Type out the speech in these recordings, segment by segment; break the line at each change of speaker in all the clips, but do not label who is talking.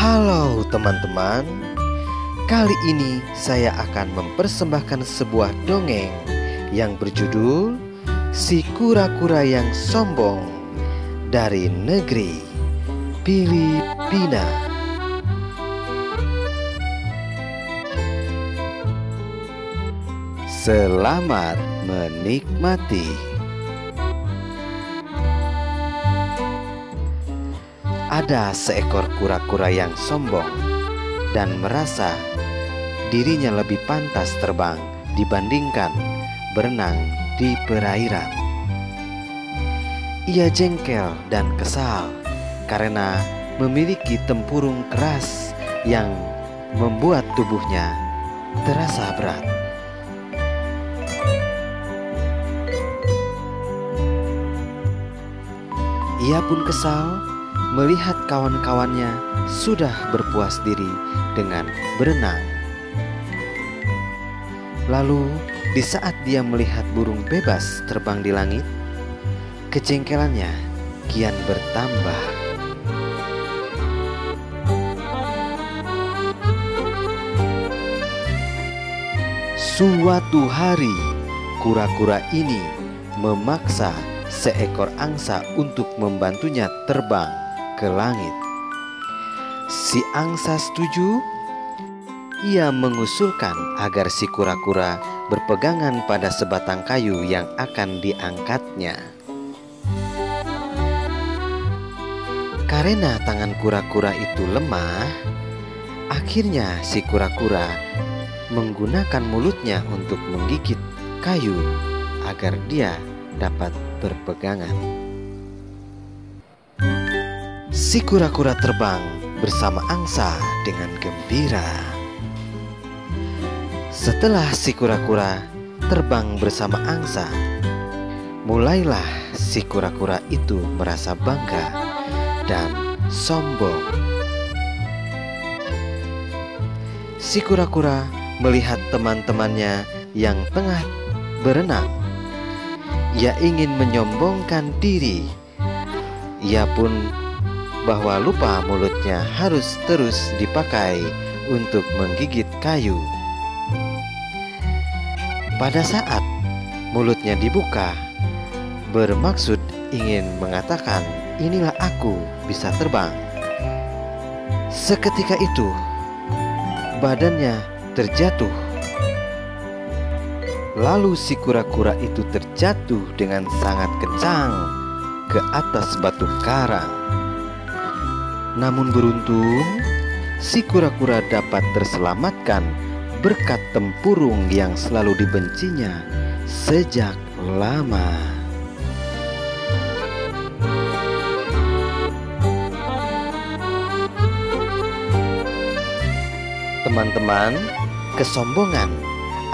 Halo teman-teman, kali ini saya akan mempersembahkan sebuah dongeng yang berjudul Si Kura-Kura yang Sombong dari negeri Filipina. Selamat menikmati. Ada seekor kura-kura yang sombong dan merasa dirinya lebih pantas terbang dibandingkan berenang di perairan. Ia jengkel dan kesal karena memiliki tempurung keras yang membuat tubuhnya terasa berat. Ia pun kesal melihat kawan-kawannya sudah berpuas diri dengan berenang. Lalu, di saat dia melihat burung bebas terbang di langit, kejengkelannya kian bertambah. Suatu hari, kura-kura ini memaksa seekor angsa untuk membantunya terbang ke langit. Si angsa setuju. Ia mengusulkan agar si kura-kura berpegangan pada sebatang kayu yang akan diangkatnya. Karena tangan kura-kura itu lemah, akhirnya si kura-kura menggunakan mulutnya untuk menggigit kayu agar dia dapat berpegangan. Si kura-kura terbang bersama angsa dengan gembira. Setelah si kura-kura terbang bersama angsa, mulailah si kura-kura itu merasa bangga dan sombong. Si kura-kura melihat teman-temannya yang tengah berenang. Ia ingin menyombongkan diri. Ia pun bahwa lupa mulutnya harus terus dipakai untuk menggigit kayu. Pada saat mulutnya dibuka, bermaksud ingin mengatakan, "Inilah aku bisa terbang." Seketika itu, badannya terjatuh. Lalu si kura-kura itu terjatuh dengan sangat kencang ke atas batu karang. Namun beruntung, si kura-kura dapat terselamatkan berkat tempurung yang selalu dibencinya sejak lama. Teman-teman, kesombongan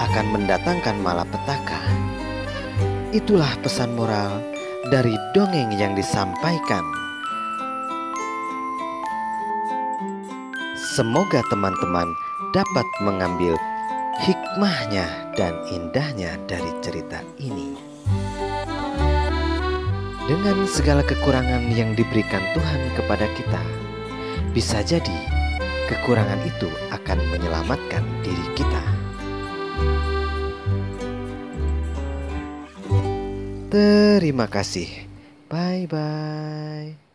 akan mendatangkan malapetaka. Itulah pesan moral dari dongeng yang disampaikan. Semoga teman-teman dapat mengambil hikmahnya dan indahnya dari cerita ini. Dengan segala kekurangan yang diberikan Tuhan kepada kita, bisa jadi kekurangan itu akan menyelamatkan diri kita. Terima kasih. Bye bye.